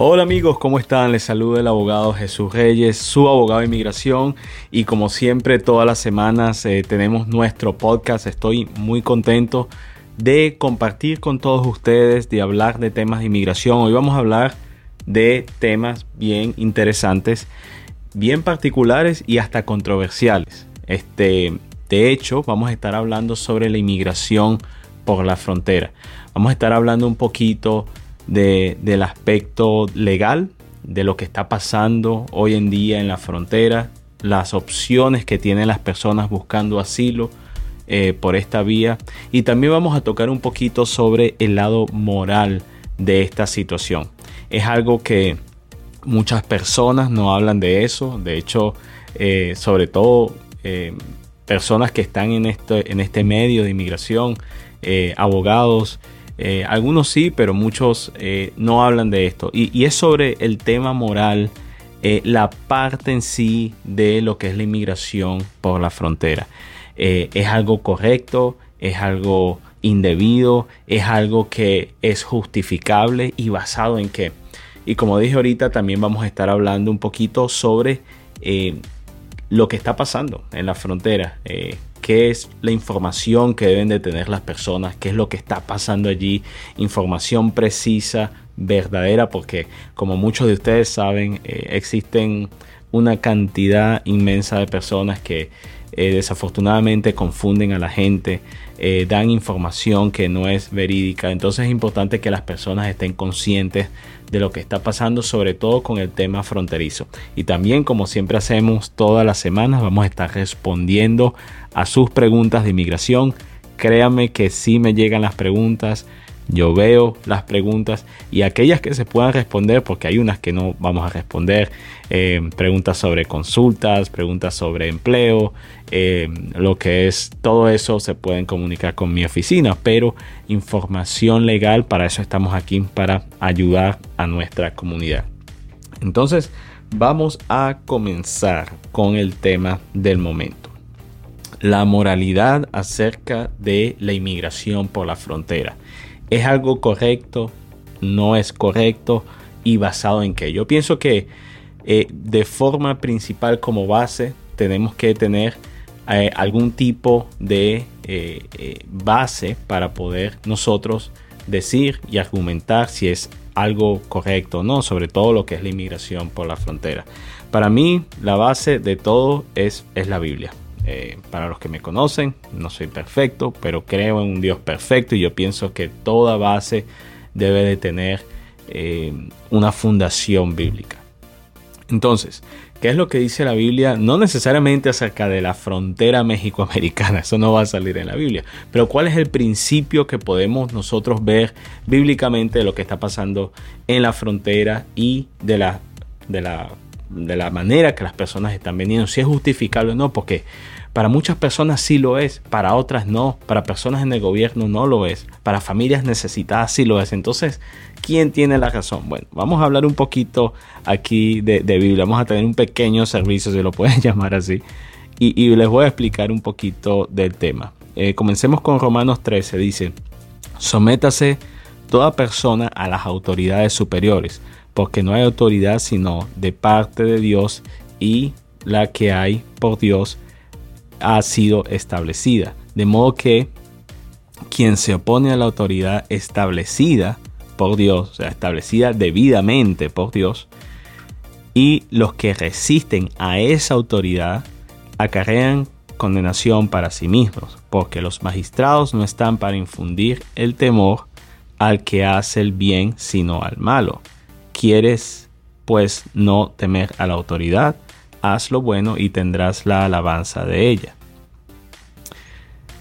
Hola amigos, ¿cómo están? Les saluda el abogado Jesús Reyes, su abogado de inmigración y como siempre todas las semanas eh, tenemos nuestro podcast. Estoy muy contento de compartir con todos ustedes, de hablar de temas de inmigración. Hoy vamos a hablar de temas bien interesantes, bien particulares y hasta controversiales. Este, de hecho, vamos a estar hablando sobre la inmigración por la frontera. Vamos a estar hablando un poquito del aspecto legal, de lo que está pasando hoy en día en la frontera, las opciones que tienen las personas buscando asilo eh, por esta vía y también vamos a tocar un poquito sobre el lado moral de esta situación. Es algo que muchas personas no hablan de eso, de hecho, eh, sobre todo eh, personas que están en este, en este medio de inmigración, abogados, eh, algunos sí, pero muchos eh, no hablan de esto. Y, es sobre el tema moral, eh, la parte en sí de lo que es la inmigración por la frontera. es algo correcto, es algo indebido, es algo que es justificable y basado en qué. Y como dije ahorita, también vamos a estar hablando un poquito sobre lo que está pasando en la frontera qué es la información que deben de tener las personas, qué es lo que está pasando allí, información precisa, verdadera, porque como muchos de ustedes saben, eh, existen una cantidad inmensa de personas que eh, desafortunadamente confunden a la gente, eh, dan información que no es verídica. Entonces es importante que las personas estén conscientes de lo que está pasando, sobre todo con el tema fronterizo. Y también, como siempre hacemos todas las semanas, vamos a estar respondiendo a sus preguntas de inmigración. Créanme que si me llegan las preguntas. Yo veo las preguntas y aquellas que se puedan responder, porque hay unas que no vamos a responder, eh, preguntas sobre consultas, preguntas sobre empleo, eh, lo que es todo eso se pueden comunicar con mi oficina, pero información legal, para eso estamos aquí, para ayudar a nuestra comunidad. Entonces, vamos a comenzar con el tema del momento. La moralidad acerca de la inmigración por la frontera. ¿Es algo correcto? ¿No es correcto? ¿Y basado en qué? Yo pienso que eh, de forma principal como base tenemos que tener eh, algún tipo de eh, base para poder nosotros decir y argumentar si es algo correcto o no, sobre todo lo que es la inmigración por la frontera. Para mí la base de todo es, es la Biblia. Eh, para los que me conocen, no soy perfecto, pero creo en un Dios perfecto y yo pienso que toda base debe de tener eh, una fundación bíblica. Entonces, ¿qué es lo que dice la Biblia? No necesariamente acerca de la frontera México-americana, eso no va a salir en la Biblia, pero ¿cuál es el principio que podemos nosotros ver bíblicamente de lo que está pasando en la frontera y de la, de la, de la manera que las personas están veniendo? Si es justificable o no, porque para muchas personas sí lo es, para otras no, para personas en el gobierno no lo es, para familias necesitadas sí lo es. Entonces, ¿quién tiene la razón? Bueno, vamos a hablar un poquito aquí de, Biblia, vamos a tener un pequeño servicio, si lo pueden llamar así, y, les voy a explicar un poquito del tema. Eh, comencemos con Romanos 13, dice, sométase toda persona a las autoridades superiores, porque no hay autoridad sino de parte de Dios y la que hay por Dios ha sido establecida. De modo que quien se opone a la autoridad establecida por Dios, sea, establecida debidamente por Dios, y los que resisten a esa autoridad acarrean condenación para sí mismos, porque los magistrados no están para infundir el temor al que hace el bien, sino al malo. ¿Quieres, pues, no temer a la autoridad? Haz lo bueno y tendrás la alabanza de ella.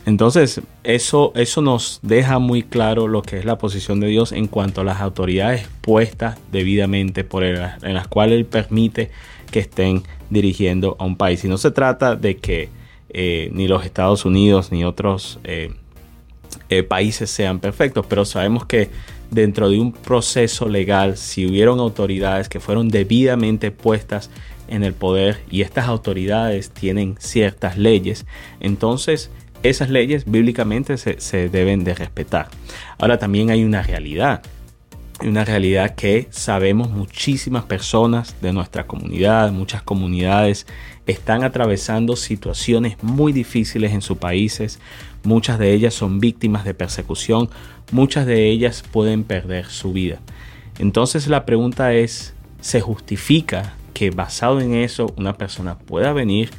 Entonces, eso, eso nos deja muy claro lo que es la posición de Dios en cuanto a las autoridades puestas debidamente por él, en las cuales Él permite que estén dirigiendo a un país. Y no se trata de que eh, ni los Estados Unidos ni otros eh, eh, países sean perfectos, pero sabemos que dentro de un proceso legal, si hubieron autoridades que fueron debidamente puestas en el poder y estas autoridades tienen ciertas leyes, entonces esas leyes bíblicamente se, deben de respetar. Ahora también hay una realidad una realidad que sabemos muchísimas personas de nuestra comunidad, muchas comunidades están atravesando situaciones muy difíciles en sus países, muchas de ellas son víctimas de persecución, muchas de ellas pueden perder su vida. Entonces la pregunta es, ¿se justifica que basado en eso una persona pueda venir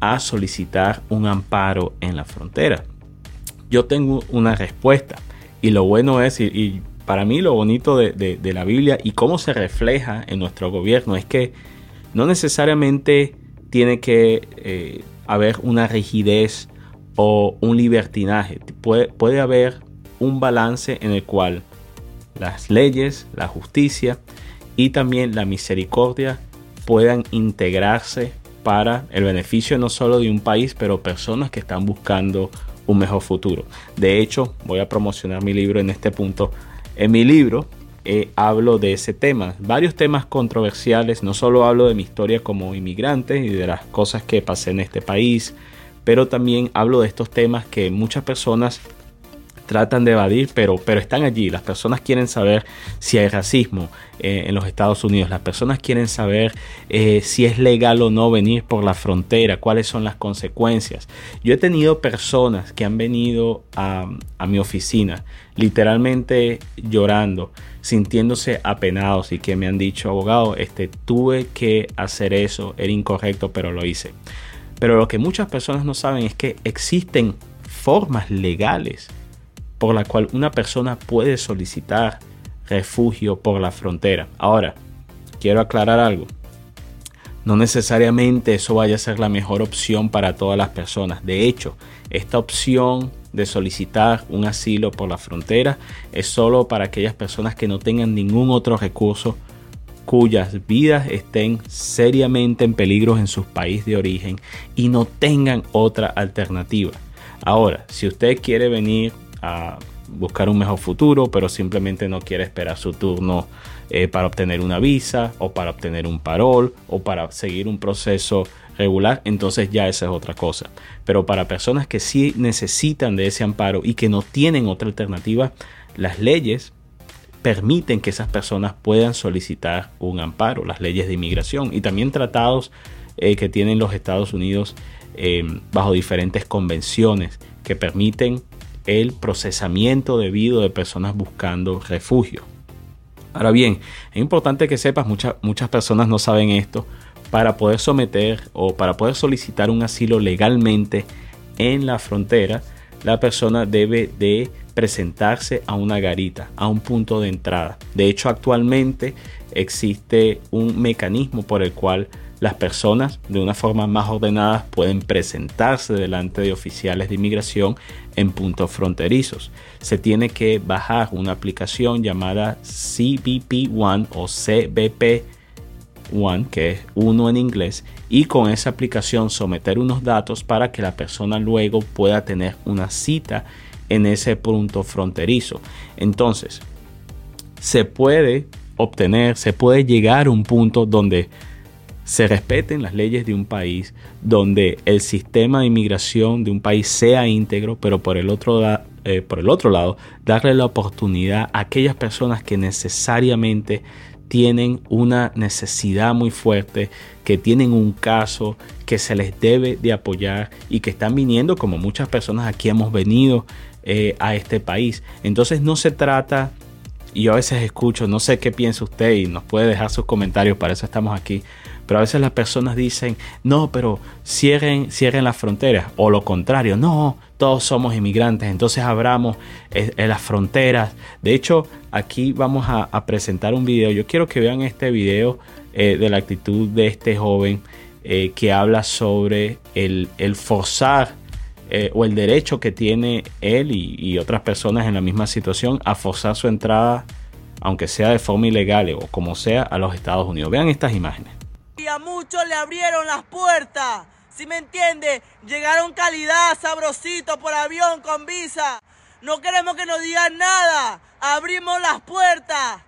a solicitar un amparo en la frontera? Yo tengo una respuesta y lo bueno es, y, para mí lo bonito de, la Biblia y cómo se refleja en nuestro gobierno es que no necesariamente tiene que eh, haber una rigidez o un libertinaje. Puede, puede haber un balance en el cual las leyes, la justicia y también la misericordia puedan integrarse para el beneficio no solo de un país, pero personas que están buscando un mejor futuro. De hecho, voy a promocionar mi libro en este punto. En mi libro eh, hablo de ese tema, varios temas controversiales, no solo hablo de mi historia como inmigrante y de las cosas que pasé en este país, pero también hablo de estos temas que muchas personas tratan de evadir, pero, pero están allí. Las personas quieren saber si hay racismo eh, en los Estados Unidos. Las personas quieren saber eh, si es legal o no venir por la frontera, cuáles son las consecuencias. Yo he tenido personas que han venido a, a mi oficina literalmente llorando, sintiéndose apenados y que me han dicho, abogado, este, tuve que hacer eso, era incorrecto, pero lo hice. Pero lo que muchas personas no saben es que existen formas legales por la cual una persona puede solicitar refugio por la frontera. Ahora, quiero aclarar algo. No necesariamente eso vaya a ser la mejor opción para todas las personas. De hecho, esta opción de solicitar un asilo por la frontera es solo para aquellas personas que no tengan ningún otro recurso cuyas vidas estén seriamente en peligro en su país de origen y no tengan otra alternativa. Ahora, si usted quiere venir a buscar un mejor futuro, pero simplemente no quiere esperar su turno eh, para obtener una visa o para obtener un parol o para seguir un proceso regular, entonces ya esa es otra cosa. Pero para personas que sí necesitan de ese amparo y que no tienen otra alternativa, las leyes permiten que esas personas puedan solicitar un amparo, las leyes de inmigración y también tratados eh, que tienen los Estados Unidos eh, bajo diferentes convenciones que permiten el procesamiento debido de personas buscando refugio. Ahora bien, es importante que sepas, muchas personas no saben esto, para poder someter o para poder solicitar un asilo legalmente en la frontera, la persona debe de presentarse a una garita, a un punto de entrada. De hecho, actualmente existe un mecanismo por el cual las personas de una forma más ordenada pueden presentarse delante de oficiales de inmigración en puntos fronterizos. Se tiene que bajar una aplicación llamada CBP One o CBP One, que es uno en inglés, y con esa aplicación someter unos datos para que la persona luego pueda tener una cita en ese punto fronterizo. Entonces, se puede obtener, se puede llegar a un punto donde se respeten las leyes de un país, donde el sistema de inmigración de un país sea íntegro, pero por el otro, eh, por el otro lado, darle la oportunidad a aquellas personas que necesariamente tienen una necesidad muy fuerte, que tienen un caso que se les debe de apoyar y que están viniendo, como muchas personas aquí hemos venido eh, a este país. Entonces no se trata, y yo a veces escucho, no sé qué piensa usted y nos puede dejar sus comentarios, para eso estamos aquí, pero a veces las personas dicen, no, pero cierren, cierren las fronteras. O lo contrario, no, todos somos inmigrantes, entonces abramos en eh, las fronteras. De hecho, aquí vamos a, presentar un video. Yo quiero que vean este video eh, de la actitud de este joven eh, que habla sobre el, forzar o el derecho que tiene él y, otras personas en la misma situación a forzar su entrada, aunque sea de forma ilegal o como sea, a los Estados Unidos. Vean estas imágenes. Y a muchos le abrieron las puertas. Si me entiende? Llegaron calidad, sabrosito por avión con visa. No queremos que nos digan nada. Abrimos las puertas.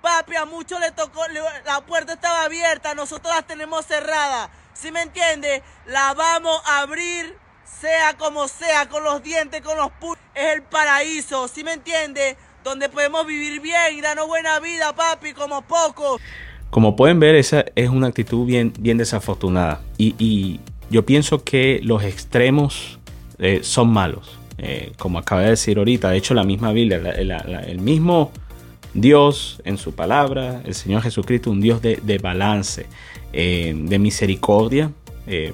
Papi, a muchos le tocó, la puerta estaba abierta, nosotros las tenemos cerradas. Si me entiende? La vamos a abrir, sea como sea, con los dientes, con los puños. Es el paraíso, si me entiende? donde podemos vivir bien y darnos buena vida, papi, como pocos. Como pueden ver, esa es una actitud bien, bien desafortunada. Y, yo pienso que los extremos eh, son malos. Eh, como acaba de decir ahorita, de hecho la misma Biblia, el mismo Dios en su palabra, el Señor Jesucristo, un Dios de, balance, eh, de misericordia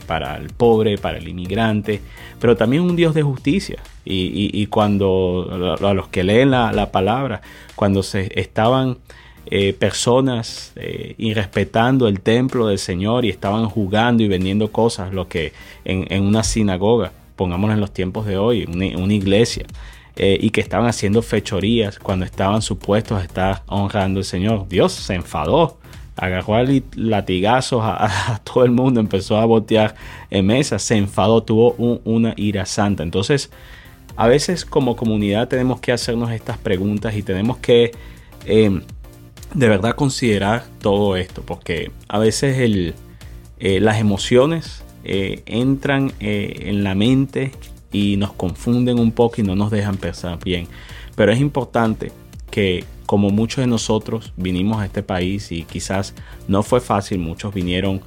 para el pobre, para el inmigrante, pero también un Dios de justicia. Y, cuando a los que leen la, la palabra, cuando se estaban eh, personas eh, irrespetando el templo del Señor y estaban jugando y vendiendo cosas, lo que en, una sinagoga, pongámoslo en los tiempos de hoy, una, una iglesia, eh, y que estaban haciendo fechorías cuando estaban supuestos a estar honrando al Señor. Dios se enfadó, agarró latigazos a, todo el mundo, empezó a botear en mesa, se enfadó, tuvo una ira santa. Entonces, a veces como comunidad tenemos que hacernos estas preguntas y tenemos que de verdad considerar todo esto, porque a veces eh, las emociones eh, entran eh, en la mente y nos confunden un poco y no nos dejan pensar bien. Pero es importante que como muchos de nosotros vinimos a este país y quizás no fue fácil, muchos vinieron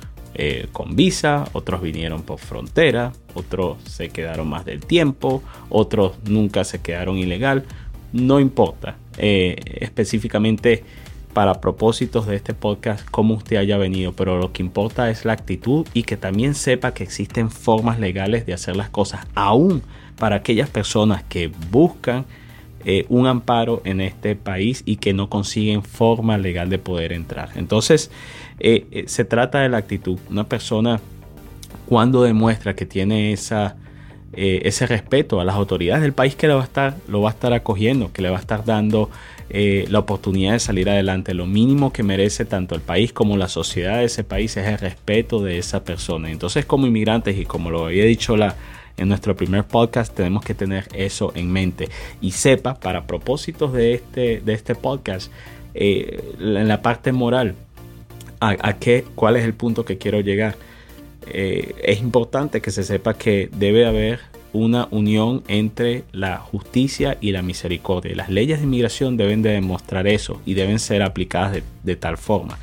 con visa, otros vinieron por frontera, otros se quedaron más del tiempo, otros nunca se quedaron ilegal, no importa. específicamente para propósitos de este podcast cómo usted haya venido, pero lo que importa es la actitud y que también sepa que existen formas legales de hacer las cosas, aún para aquellas personas que buscan eh, un amparo en este país y que no consiguen forma legal de poder entrar. Entonces, eh, eh, se trata de la actitud. Una persona cuando demuestra que tiene esa, ese respeto a las autoridades del país que lo va a estar, lo va a estar acogiendo, que le va a estar dando la oportunidad de salir adelante. Lo mínimo que merece tanto el país como la sociedad de ese país es el respeto de esa persona. Entonces como inmigrantes y como lo había dicho la, en nuestro primer podcast tenemos que tener eso en mente y sepa para propósitos de este, de este podcast eh, en la parte moral a, qué, cuál es el punto que quiero llegar. Eh, es importante que se sepa que debe haber una unión entre la justicia y la misericordia. Las leyes de inmigración deben de demostrar eso y deben ser aplicadas de, tal forma.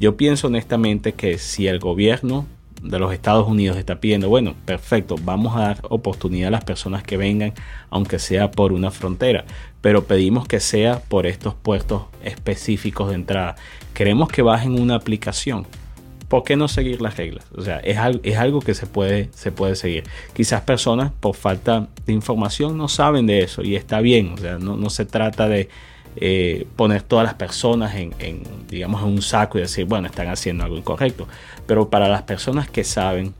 Yo pienso honestamente que si el gobierno de los Estados Unidos está pidiendo, bueno, perfecto, vamos a dar oportunidad a las personas que vengan, aunque sea por una frontera, pero pedimos que sea por estos puestos específicos de entrada. Queremos que bajen una aplicación ¿por qué no seguir las reglas? O sea, es, es algo que se puede, se puede seguir. Quizás personas por falta de información no saben de eso y está bien. O sea, no, se trata de eh, poner todas las personas en, digamos, en un saco y decir, bueno, están haciendo algo incorrecto. Pero para las personas que saben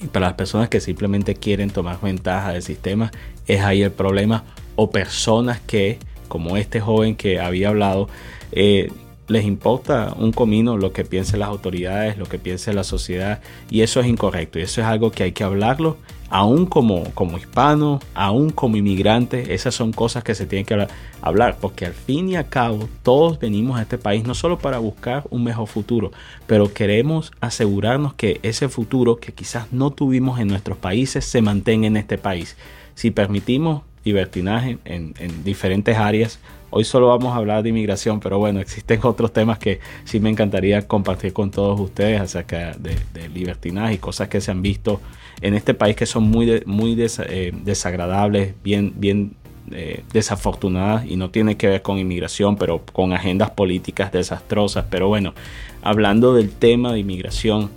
y para las personas que simplemente quieren tomar ventaja del sistema, es ahí el problema. O personas que, como este joven que había hablado, eh, les importa un comino lo que piensen las autoridades, lo que piense la sociedad y eso es incorrecto y eso es algo que hay que hablarlo aún como, como hispano, aún como inmigrante, esas son cosas que se tienen que hablar porque al fin y al cabo todos venimos a este país no solo para buscar un mejor futuro, pero queremos asegurarnos que ese futuro que quizás no tuvimos en nuestros países se mantenga en este país. Si permitimos libertinaje en, en diferentes áreas, Hoy solo vamos a hablar de inmigración, pero bueno, existen otros temas que sí me encantaría compartir con todos ustedes acerca de, de libertinaje y cosas que se han visto en este país que son muy, muy eh, desagradables, bien, bien eh, desafortunadas y no tiene que ver con inmigración, pero con agendas políticas desastrosas. Pero bueno, hablando del tema de inmigración,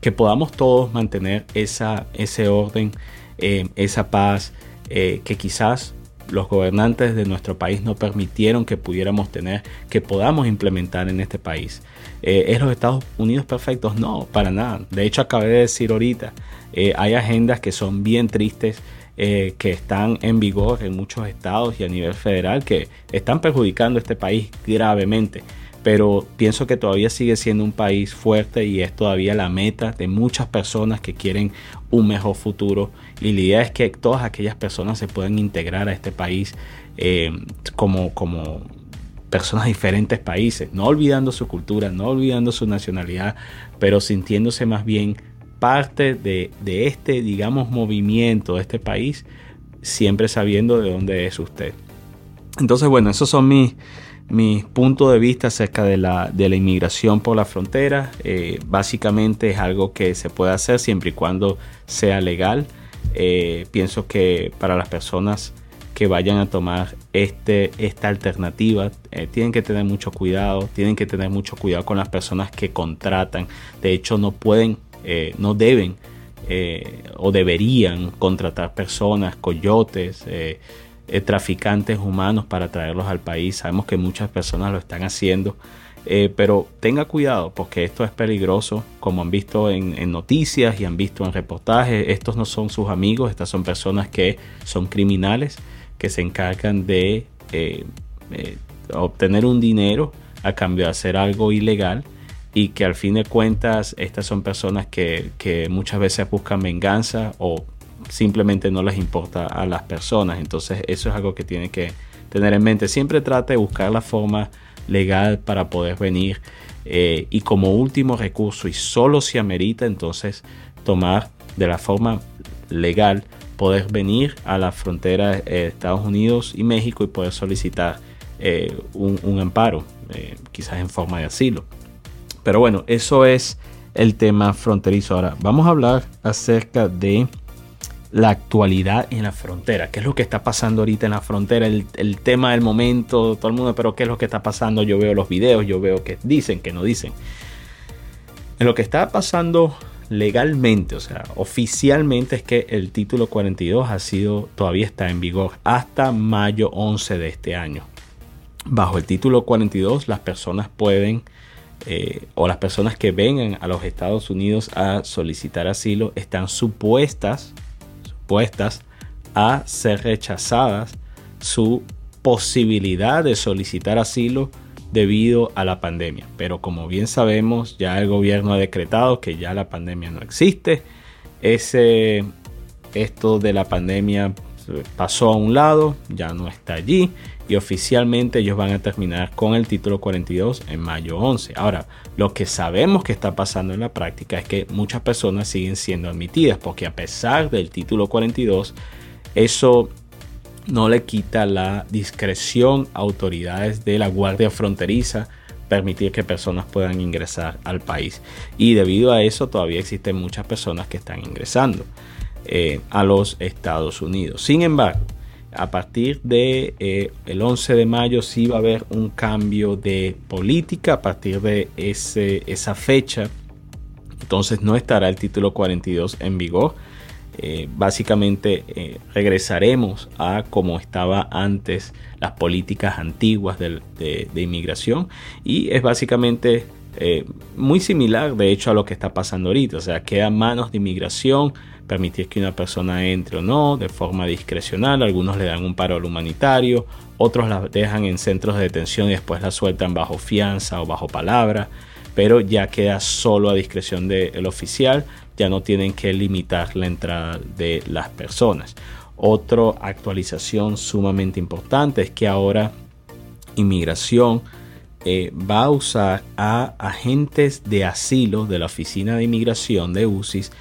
que podamos todos mantener esa, ese orden, eh, esa paz, que quizás los gobernantes de nuestro país no permitieron que pudiéramos tener, que podamos implementar en este país. Eh, ¿Es los Estados Unidos perfectos? No, para nada. De hecho, acabé de decir ahorita, eh, hay agendas que son bien tristes, eh, que están en vigor en muchos estados y a nivel federal, que están perjudicando a este país gravemente pero pienso que todavía sigue siendo un país fuerte y es todavía la meta de muchas personas que quieren un mejor futuro y la idea es que todas aquellas personas se puedan integrar a este país eh, como, como personas de diferentes países, no olvidando su cultura, no olvidando su nacionalidad, pero sintiéndose más bien parte de, de este, digamos, movimiento de este país, siempre sabiendo de dónde es usted. Entonces, bueno, esos son mis, mis puntos de vista acerca de la, de la inmigración por la frontera. Eh, básicamente es algo que se puede hacer siempre y cuando sea legal. Eh, pienso que para las personas que vayan a tomar este, esta alternativa eh, tienen que tener mucho cuidado, tienen que tener mucho cuidado con las personas que contratan. De hecho, no pueden, no deben o deberían contratar personas, coyotes eh, traficantes humanos para traerlos al país. Sabemos que muchas personas lo están haciendo, eh, pero tenga cuidado porque esto es peligroso, como han visto en, noticias y han visto en reportajes. Estos no son sus amigos, estas son personas que son criminales, que se encargan de eh, obtener un dinero a cambio de hacer algo ilegal y que al fin de cuentas estas son personas que, que muchas veces buscan venganza o simplemente no les importa a las personas. Entonces eso es algo que tiene que tener en mente. Siempre trate de buscar la forma legal para poder venir eh, y como último recurso y solo si amerita entonces tomar de la forma legal poder venir a la frontera de Estados Unidos y México y poder solicitar eh, un, un, amparo, eh, quizás en forma de asilo. Pero bueno, eso es el tema fronterizo. Ahora vamos a hablar acerca de la actualidad en la frontera. ¿Qué es lo que está pasando ahorita en la frontera? El, tema del momento, todo el mundo, pero ¿qué es lo que está pasando? Yo veo los videos, yo veo que dicen, que no dicen. En lo que está pasando legalmente, o sea, oficialmente es que el título 42 ha sido, todavía está en vigor hasta mayo 11 de este año. Bajo el título 42 las personas pueden, eh, o las personas que vengan a los Estados Unidos a solicitar asilo, están supuestas a ser rechazadas su posibilidad de solicitar asilo debido a la pandemia. Pero como bien sabemos, ya el gobierno ha decretado que ya la pandemia no existe. Ese, esto de la pandemia pasó a un lado, ya no está allí y oficialmente ellos van a terminar con el título 42 en mayo 11. Ahora, lo que sabemos que está pasando en la práctica es que muchas personas siguen siendo admitidas porque a pesar del título 42, eso no le quita la discreción a autoridades de la Guardia Fronteriza permitir que personas puedan ingresar al país. Y debido a eso todavía existen muchas personas que están ingresando eh, a los Estados Unidos. Sin embargo, a partir de eh, el 11 de mayo sí va a haber un cambio de política a partir de ese, esa fecha. Entonces no estará el título 42 en vigor. Eh, básicamente eh, regresaremos a como estaba antes las políticas antiguas de, de inmigración. Y es básicamente muy similar de hecho a lo que está pasando ahorita. O sea queda manos de inmigración permitir que una persona entre o no de forma discrecional. Algunos le dan un paro humanitario, otros la dejan en centros de detención y después la sueltan bajo fianza o bajo palabra, pero ya queda solo a discreción del oficial, ya no tienen que limitar la entrada de las personas. Otra actualización sumamente importante es que ahora inmigración eh, va a usar a agentes de asilo de la Oficina de Inmigración de UCIS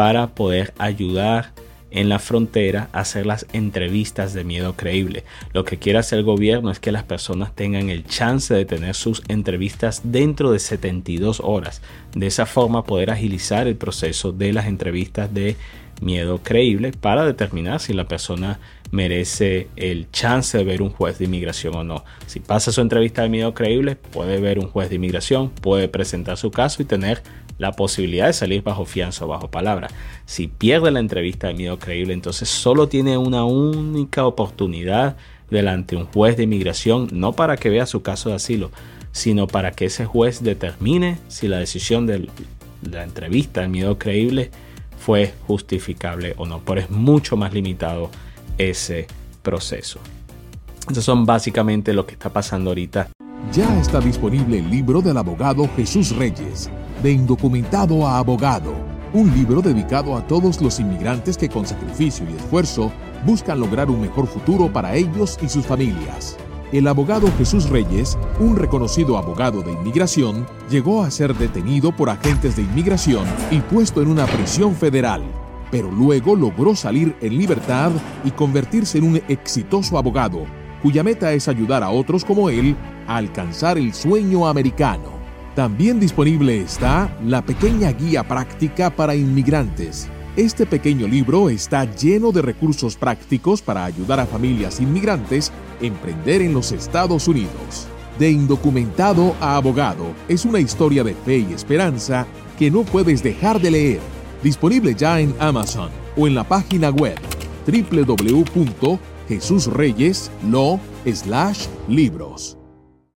para poder ayudar en la frontera a hacer las entrevistas de miedo creíble. Lo que quiere hacer el gobierno es que las personas tengan el chance de tener sus entrevistas dentro de 72 horas. De esa forma poder agilizar el proceso de las entrevistas de miedo creíble para determinar si la persona merece el chance de ver un juez de inmigración o no. Si pasa su entrevista de miedo creíble, puede ver un juez de inmigración, puede presentar su caso y tener la posibilidad de salir bajo fianza o bajo palabra. Si pierde la entrevista de miedo creíble, entonces solo tiene una única oportunidad delante de un juez de inmigración, no para que vea su caso de asilo, sino para que ese juez determine si la decisión de la entrevista de miedo creíble fue justificable o no. Pero es mucho más limitado ese proceso. Eso son básicamente lo que está pasando ahorita. Ya está disponible el libro del abogado Jesús Reyes de Indocumentado a Abogado, un libro dedicado a todos los inmigrantes que con sacrificio y esfuerzo buscan lograr un mejor futuro para ellos y sus familias. El abogado Jesús Reyes, un reconocido abogado de inmigración, llegó a ser detenido por agentes de inmigración y puesto en una prisión federal, pero luego logró salir en libertad y convertirse en un exitoso abogado cuya meta es ayudar a otros como él a alcanzar el sueño americano. También disponible está la pequeña guía práctica para inmigrantes. Este pequeño libro está lleno de recursos prácticos para ayudar a familias inmigrantes a emprender en los Estados Unidos. De indocumentado a abogado es una historia de fe y esperanza que no puedes dejar de leer. Disponible ya en Amazon o en la página web www.jesusreyes.lo/libros.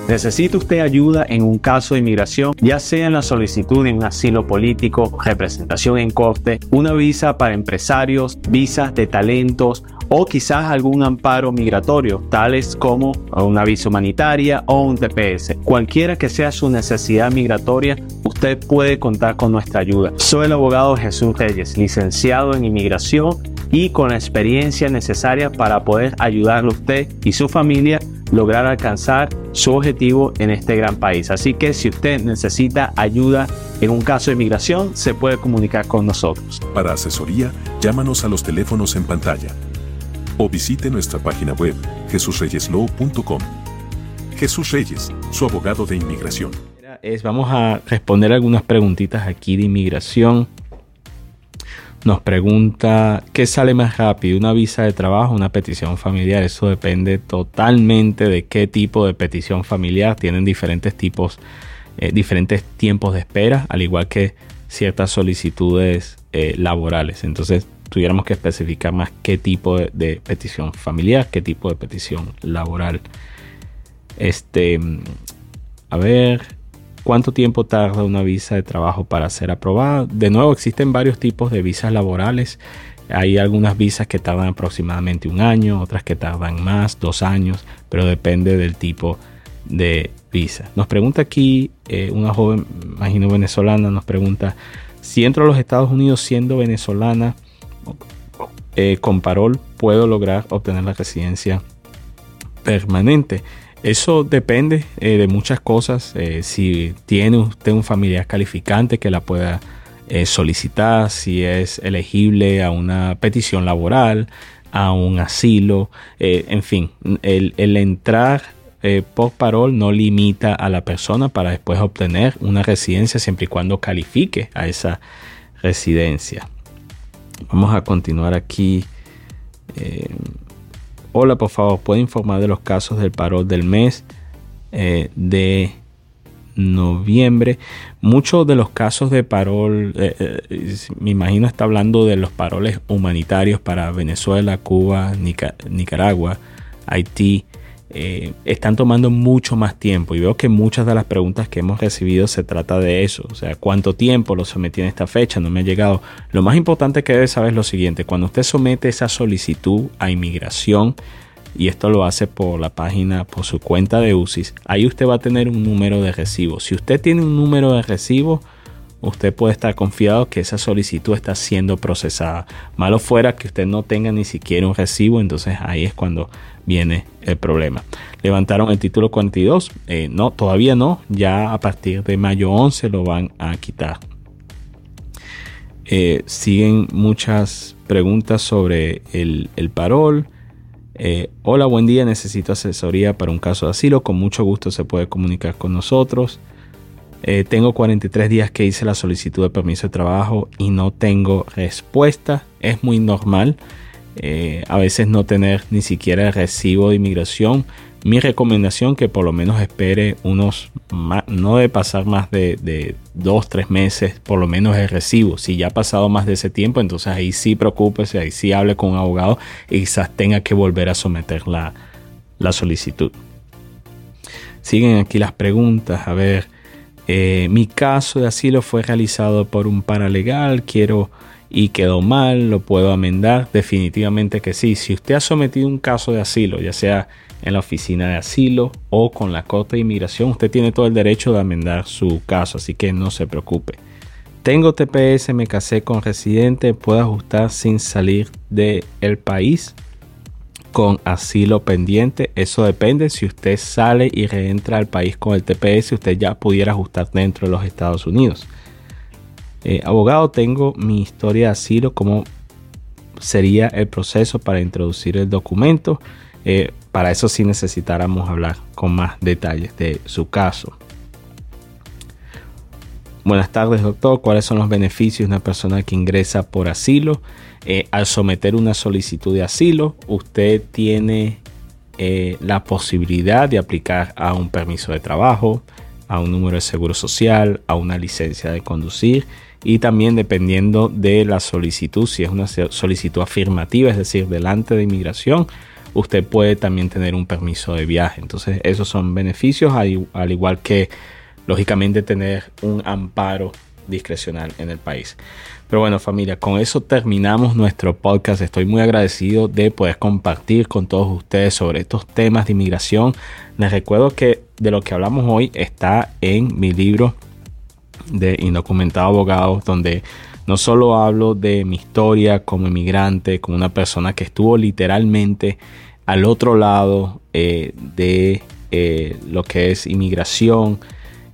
¿Necesita usted ayuda en un caso de inmigración, ya sea en la solicitud de un asilo político, representación en corte, una visa para empresarios, visas de talentos o quizás algún amparo migratorio, tales como una visa humanitaria o un TPS? Cualquiera que sea su necesidad migratoria, usted puede contar con nuestra ayuda. Soy el abogado Jesús Reyes, licenciado en inmigración y con la experiencia necesaria para poder ayudarle a usted y su familia lograr alcanzar su objetivo en este gran país. Así que si usted necesita ayuda en un caso de inmigración, se puede comunicar con nosotros. Para asesoría, llámanos a los teléfonos en pantalla o visite nuestra página web jesusreyeslaw.com. Jesús Reyes, su abogado de inmigración. Es, vamos a responder algunas preguntitas aquí de inmigración. Nos pregunta, ¿qué sale más rápido? ¿Una visa de trabajo una petición familiar? Eso depende totalmente de qué tipo de petición familiar. Tienen diferentes tipos, eh, diferentes tiempos de espera, al igual que ciertas solicitudes eh, laborales. Entonces, tuviéramos que especificar más qué tipo de, de, petición familiar, qué tipo de petición laboral. Este, a ver, ¿Cuánto tiempo tarda una visa de trabajo para ser aprobada? De nuevo, existen varios tipos de visas laborales. Hay algunas visas que tardan aproximadamente un año, otras que tardan más, dos años, pero depende del tipo de visa. Nos pregunta aquí eh, una joven, imagino venezolana, nos pregunta si entro a los Estados Unidos siendo venezolana eh, con parol puedo lograr obtener la residencia permanente. Eso depende eh, de muchas cosas. Eh, si tiene usted un familiar calificante que la pueda eh, solicitar, si es elegible a una petición laboral, a un asilo, en fin, el, el entrar por parol no limita a la persona para después obtener una residencia siempre y cuando califique a esa residencia. Vamos a continuar aquí. Hola, por favor, ¿puede informar de los casos del parol del mes eh, de noviembre? Muchos de los casos de parol, eh, eh, me imagino está hablando de los paroles humanitarios para Venezuela, Cuba, Nicaragua, Haití, eh, están tomando mucho más tiempo y veo que muchas de las preguntas que hemos recibido se trata de eso, o sea, cuánto tiempo lo sometí en esta fecha, no me ha llegado. Lo más importante que debe saber es lo siguiente, cuando usted somete esa solicitud a inmigración, y esto lo hace por la página, por su cuenta de UCIS, ahí usted va a tener un número de recibo. Si usted tiene un número de recibo, usted puede estar confiado que esa solicitud está siendo procesada. Malo fuera que usted no tenga ni siquiera un recibo, entonces ahí es cuando viene el problema. Levantaron el título 42, eh, no, todavía no, ya a partir de mayo 11 lo van a quitar. Eh, siguen muchas preguntas sobre el, parol. Eh, hola, buen día, necesito asesoría para un caso de asilo. Con mucho gusto se puede comunicar con nosotros. tengo 43 días que hice la solicitud de permiso de trabajo y no tengo respuesta. Es muy normal. Eh, a veces no tener ni siquiera el recibo de inmigración. Mi recomendación que por lo menos espere unos, no debe pasar más de, de dos, tres meses, por lo menos el recibo. Si ya ha pasado más de ese tiempo, entonces ahí sí preocúpese, ahí sí hable con un abogado y quizás tenga que volver a someter la, la solicitud. Siguen aquí las preguntas. A ver, eh, mi caso de asilo fue realizado por un paralegal. Quiero y quedó mal, lo puedo amendar. Definitivamente que sí. Si usted ha sometido un caso de asilo, ya sea en la oficina de asilo o con la Corte de Inmigración, usted tiene todo el derecho de amendar su caso, así que no se preocupe. Tengo TPS, me casé con residente, puedo ajustar sin salir del el país con asilo pendiente. Eso depende. Si usted sale y reentra al país con el TPS, usted ya pudiera ajustar dentro de los Estados Unidos. Eh, abogado, tengo mi historia de asilo, cómo sería el proceso para introducir el documento. Eh, para eso sí necesitáramos hablar con más detalles de su caso. Buenas tardes, doctor. ¿Cuáles son los beneficios de una persona que ingresa por asilo? Eh, al someter una solicitud de asilo, usted tiene la posibilidad de aplicar a un permiso de trabajo, a un número de seguro social, a una licencia de conducir y también dependiendo de la solicitud, si es una solicitud afirmativa, es decir, delante de inmigración, usted puede también tener un permiso de viaje. Entonces, esos son beneficios, al igual que lógicamente tener un amparo discrecional en el país. Pero bueno familia, con eso terminamos nuestro podcast. Estoy muy agradecido de poder compartir con todos ustedes sobre estos temas de inmigración. Les recuerdo que de lo que hablamos hoy está en mi libro de Indocumentado Abogado, donde no solo hablo de mi historia como inmigrante, como una persona que estuvo literalmente al otro lado eh, de eh, lo que es inmigración,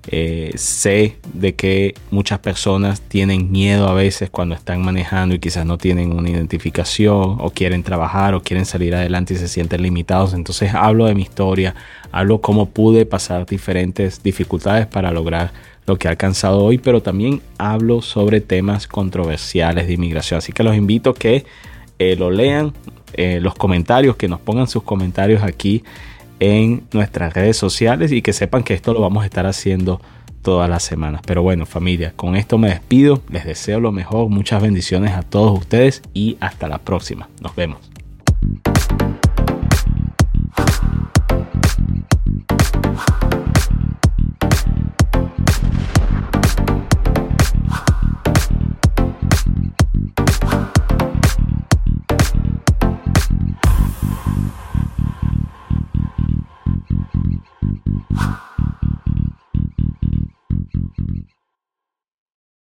eh, sé de que muchas personas tienen miedo a veces cuando están manejando y quizás no tienen una identificación o quieren trabajar o quieren salir adelante y se sienten limitados. Entonces hablo de mi historia, hablo cómo pude pasar diferentes dificultades para lograr lo que he alcanzado hoy, pero también hablo sobre temas controversiales de inmigración. Así que los invito a que eh, lo lean, eh, los comentarios, que nos pongan sus comentarios aquí en nuestras redes sociales y que sepan que esto lo vamos a estar haciendo todas las semanas. Pero bueno, familia, con esto me despido. Les deseo lo mejor, muchas bendiciones a todos ustedes y hasta la próxima. Nos vemos.